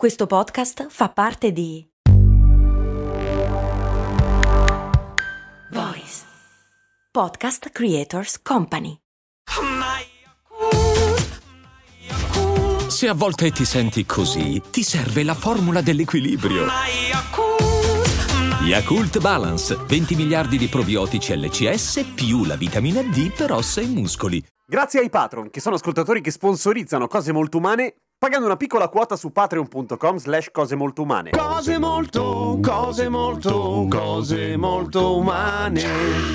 Questo podcast fa parte di Voice Podcast Creators Company. Se a volte ti senti così, ti serve la formula dell'equilibrio. Yakult Balance, 20 miliardi di probiotici LCS più la vitamina D per ossa e muscoli. Grazie ai patron, che sono ascoltatori che sponsorizzano cose molto umane, pagando una piccola quota su patreon.com slash cose molto umane. Cose molto, cose molto, cose molto umane.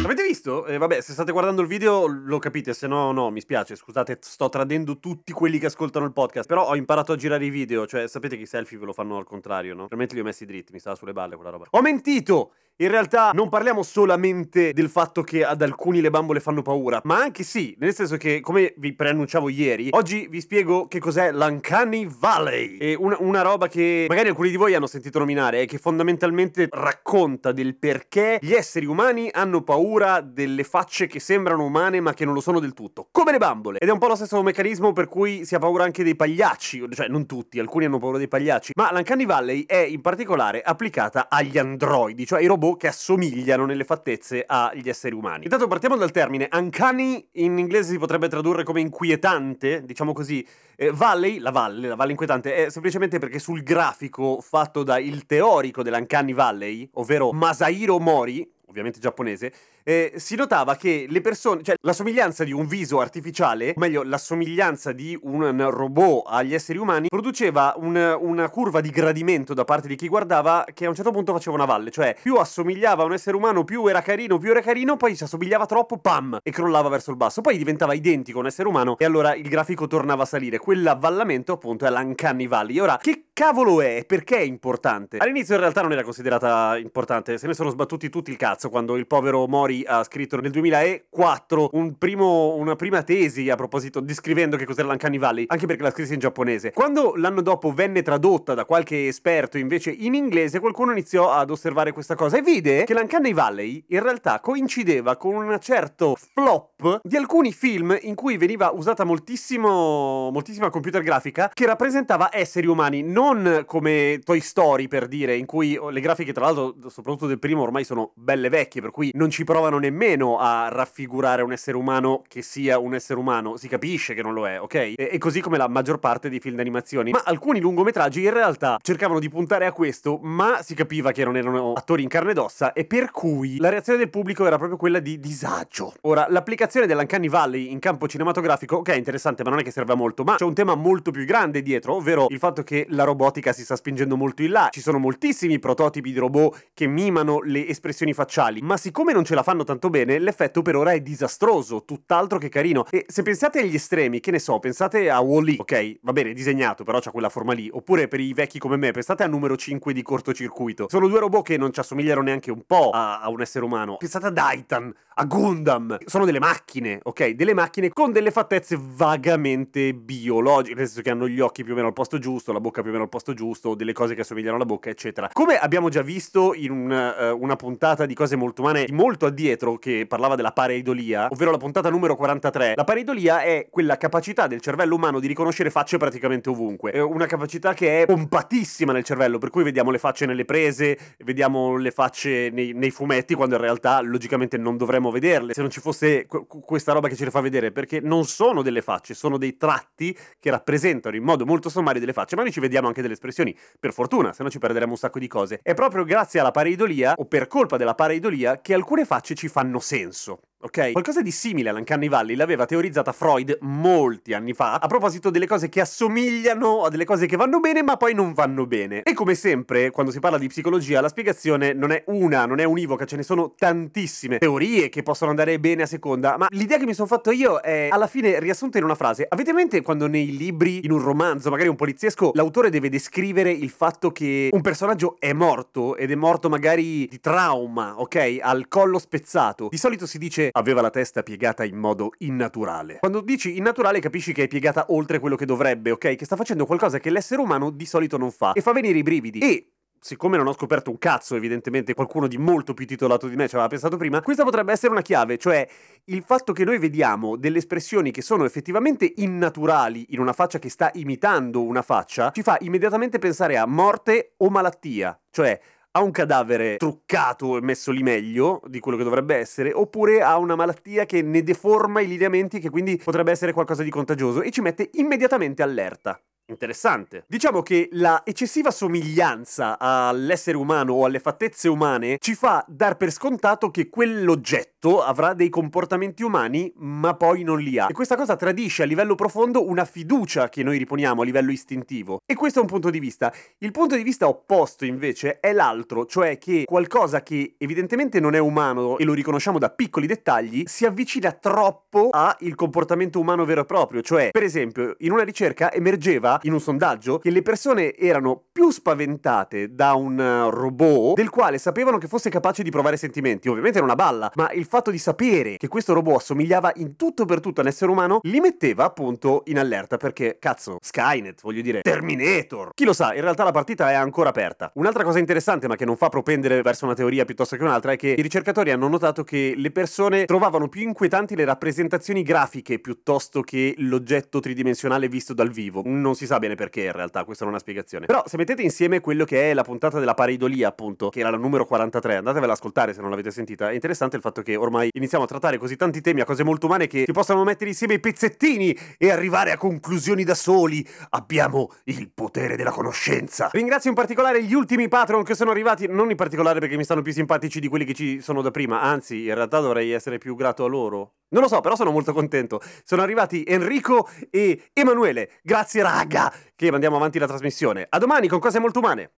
Avete visto? Eh, vabbè, se state guardando il video lo capite, se no no, mi spiace, scusate, sto tradendo tutti quelli che ascoltano il podcast, però ho imparato a girare i video, cioè sapete che i selfie ve lo fanno al contrario, no? Realmente li ho messi dritti, mi stava sulle balle quella roba. Ho mentito! In realtà non parliamo solamente del fatto che ad alcuni le bambole fanno paura, ma anche sì, nel senso che, come vi preannunciavo ieri, oggi vi spiego che cos'è l'Uncanny Valley. È una, una roba che magari alcuni di voi hanno sentito nominare e che fondamentalmente racconta del perché gli esseri umani hanno paura delle facce che sembrano umane ma che non lo sono del tutto, come le bambole. Ed è un po' lo stesso meccanismo per cui si ha paura anche dei pagliacci, cioè non tutti, alcuni hanno paura dei pagliacci, ma l'Uncanny Valley è in particolare applicata agli androidi, cioè ai robot che assomigliano nelle fattezze agli esseri umani. Intanto partiamo dal termine uncanny, in inglese si potrebbe tradurre come inquietante, diciamo così. Eh, valley, la valle, la valle inquietante, è semplicemente perché sul grafico fatto da il teorico dell'Uncanny Valley, ovvero Masahiro Mori, ovviamente giapponese, eh, si notava che le persone, cioè la somiglianza di un viso artificiale, o meglio la somiglianza di un robot agli esseri umani, produceva un, una curva di gradimento da parte di chi guardava che a un certo punto faceva una valle, cioè più assomigliava a un essere umano, più era carino, più era carino, poi si assomigliava troppo, pam, e crollava verso il basso, poi diventava identico a un essere umano e allora il grafico tornava a salire. Quell'avvallamento appunto è l'Uncanny Valley. Ora, che cavolo è? Perché è importante? All'inizio in realtà non era considerata importante, se ne sono sbattuti tutti il cazzo quando il povero Mori ha scritto nel 2004 un primo, una prima tesi a proposito descrivendo che cos'era l'Uncanny Valley, anche perché l'ha scritta in giapponese. Quando l'anno dopo venne tradotta da qualche esperto invece in inglese, qualcuno iniziò ad osservare questa cosa e vide che l'Uncanny Valley in realtà coincideva con un certo flop di alcuni film in cui veniva usata moltissimo, moltissima computer grafica che rappresentava esseri umani, non come Toy Story per dire, in cui le grafiche tra l'altro, soprattutto del primo, ormai sono belle vecchie, per cui non ci prova provano nemmeno a raffigurare un essere umano che sia un essere umano, si capisce che non lo è, ok? E, e così come la maggior parte dei film d'animazione. Ma alcuni lungometraggi in realtà cercavano di puntare a questo, ma si capiva che non erano attori in carne ed ossa e per cui la reazione del pubblico era proprio quella di disagio. Ora, l'applicazione dell'Uncanny Valley in campo cinematografico, ok, interessante, ma non è che serve a molto, ma c'è un tema molto più grande dietro, ovvero il fatto che la robotica si sta spingendo molto in là. Ci sono moltissimi prototipi di robot che mimano le espressioni facciali, ma siccome non ce la fanno tanto bene, l'effetto per ora è disastroso, tutt'altro che carino. E se pensate agli estremi, che ne so, pensate a Wall-E, ok? Va bene, disegnato, però c'ha quella forma lì. Oppure per i vecchi come me, pensate a numero 5 di cortocircuito. Sono due robot che non ci assomigliano neanche un po' a, a un essere umano. Pensate a Daitan, a Gundam. Sono delle macchine, ok? Delle macchine con delle fattezze vagamente biologiche, nel senso che hanno gli occhi più o meno al posto giusto, la bocca più o meno al posto giusto, delle cose che assomigliano alla bocca, eccetera. Come abbiamo già visto in un, uh, una puntata di cose molto umane, molto addietro, che parlava della pareidolia, ovvero la puntata numero 43. La pareidolia è quella capacità del cervello umano di riconoscere facce praticamente ovunque. È una capacità che è pompatissima nel cervello, per cui vediamo le facce nelle prese, vediamo le facce nei, nei fumetti, quando in realtà logicamente non dovremmo vederle se non ci fosse qu- questa roba che ce le fa vedere, perché non sono delle facce, sono dei tratti che rappresentano in modo molto sommario delle facce, ma noi ci vediamo anche delle espressioni, per fortuna, se no ci perderemo un sacco di cose. È proprio grazie alla pareidolia, o per colpa della pareidolia, che alcune facce ci fanno senso. Ok? Qualcosa di simile all'Uncanny Valley l'aveva teorizzata Freud molti anni fa, a proposito delle cose che assomigliano a delle cose che vanno bene ma poi non vanno bene. E come sempre, quando si parla di psicologia, la spiegazione non è una, non è univoca, ce ne sono tantissime teorie che possono andare bene a seconda, ma l'idea che mi sono fatto io è alla fine riassunta in una frase. Avete in mente quando nei libri, in un romanzo, magari un poliziesco, l'autore deve descrivere il fatto che un personaggio è morto ed è morto magari di trauma, ok? Al collo spezzato. Di solito si dice aveva la testa piegata in modo innaturale. Quando dici innaturale capisci che è piegata oltre quello che dovrebbe, ok? Che sta facendo qualcosa che l'essere umano di solito non fa e fa venire i brividi. E siccome non ho scoperto un cazzo, evidentemente qualcuno di molto più titolato di me ci aveva pensato prima, questa potrebbe essere una chiave, cioè il fatto che noi vediamo delle espressioni che sono effettivamente innaturali in una faccia che sta imitando una faccia, ci fa immediatamente pensare a morte o malattia, cioè ha un cadavere truccato e messo lì meglio di quello che dovrebbe essere, oppure ha una malattia che ne deforma i lineamenti, che quindi potrebbe essere qualcosa di contagioso e ci mette immediatamente allerta. Interessante. Diciamo che la eccessiva somiglianza all'essere umano o alle fattezze umane ci fa dar per scontato che quell'oggetto avrà dei comportamenti umani, ma poi non li ha. E questa cosa tradisce a livello profondo una fiducia che noi riponiamo a livello istintivo. E questo è un punto di vista. Il punto di vista opposto, invece, è l'altro, cioè che qualcosa che evidentemente non è umano e lo riconosciamo da piccoli dettagli, si avvicina troppo al comportamento umano vero e proprio. Cioè, per esempio, in una ricerca emergeva in un sondaggio che le persone erano più spaventate da un eh, robot del quale sapevano che fosse capace di provare sentimenti. Ovviamente era una balla, ma il fatto di sapere che questo robot assomigliava in tutto per tutto a un essere umano li metteva appunto in allerta perché cazzo, Skynet, voglio dire, Terminator. Chi lo sa, in realtà la partita è ancora aperta. Un'altra cosa interessante, ma che non fa propendere verso una teoria piuttosto che un'altra, è che i ricercatori hanno notato che le persone trovavano più inquietanti le rappresentazioni grafiche piuttosto che l'oggetto tridimensionale visto dal vivo. Non si si sa bene perché in realtà, questa non è una spiegazione. Però se mettete insieme quello che è la puntata della pareidolia, appunto, che era la numero 43, andatevela ad ascoltare se non l'avete sentita, è interessante il fatto che ormai iniziamo a trattare così tanti temi a cose molto umane che si possano mettere insieme i pezzettini e arrivare a conclusioni da soli. Abbiamo il potere della conoscenza. Ringrazio in particolare gli ultimi patron che sono arrivati, non in particolare perché mi stanno più simpatici di quelli che ci sono da prima, anzi, in realtà dovrei essere più grato a loro. Non lo so, però sono molto contento. Sono arrivati Enrico e Emanuele. Grazie raga che mandiamo avanti la trasmissione. A domani con cose molto umane.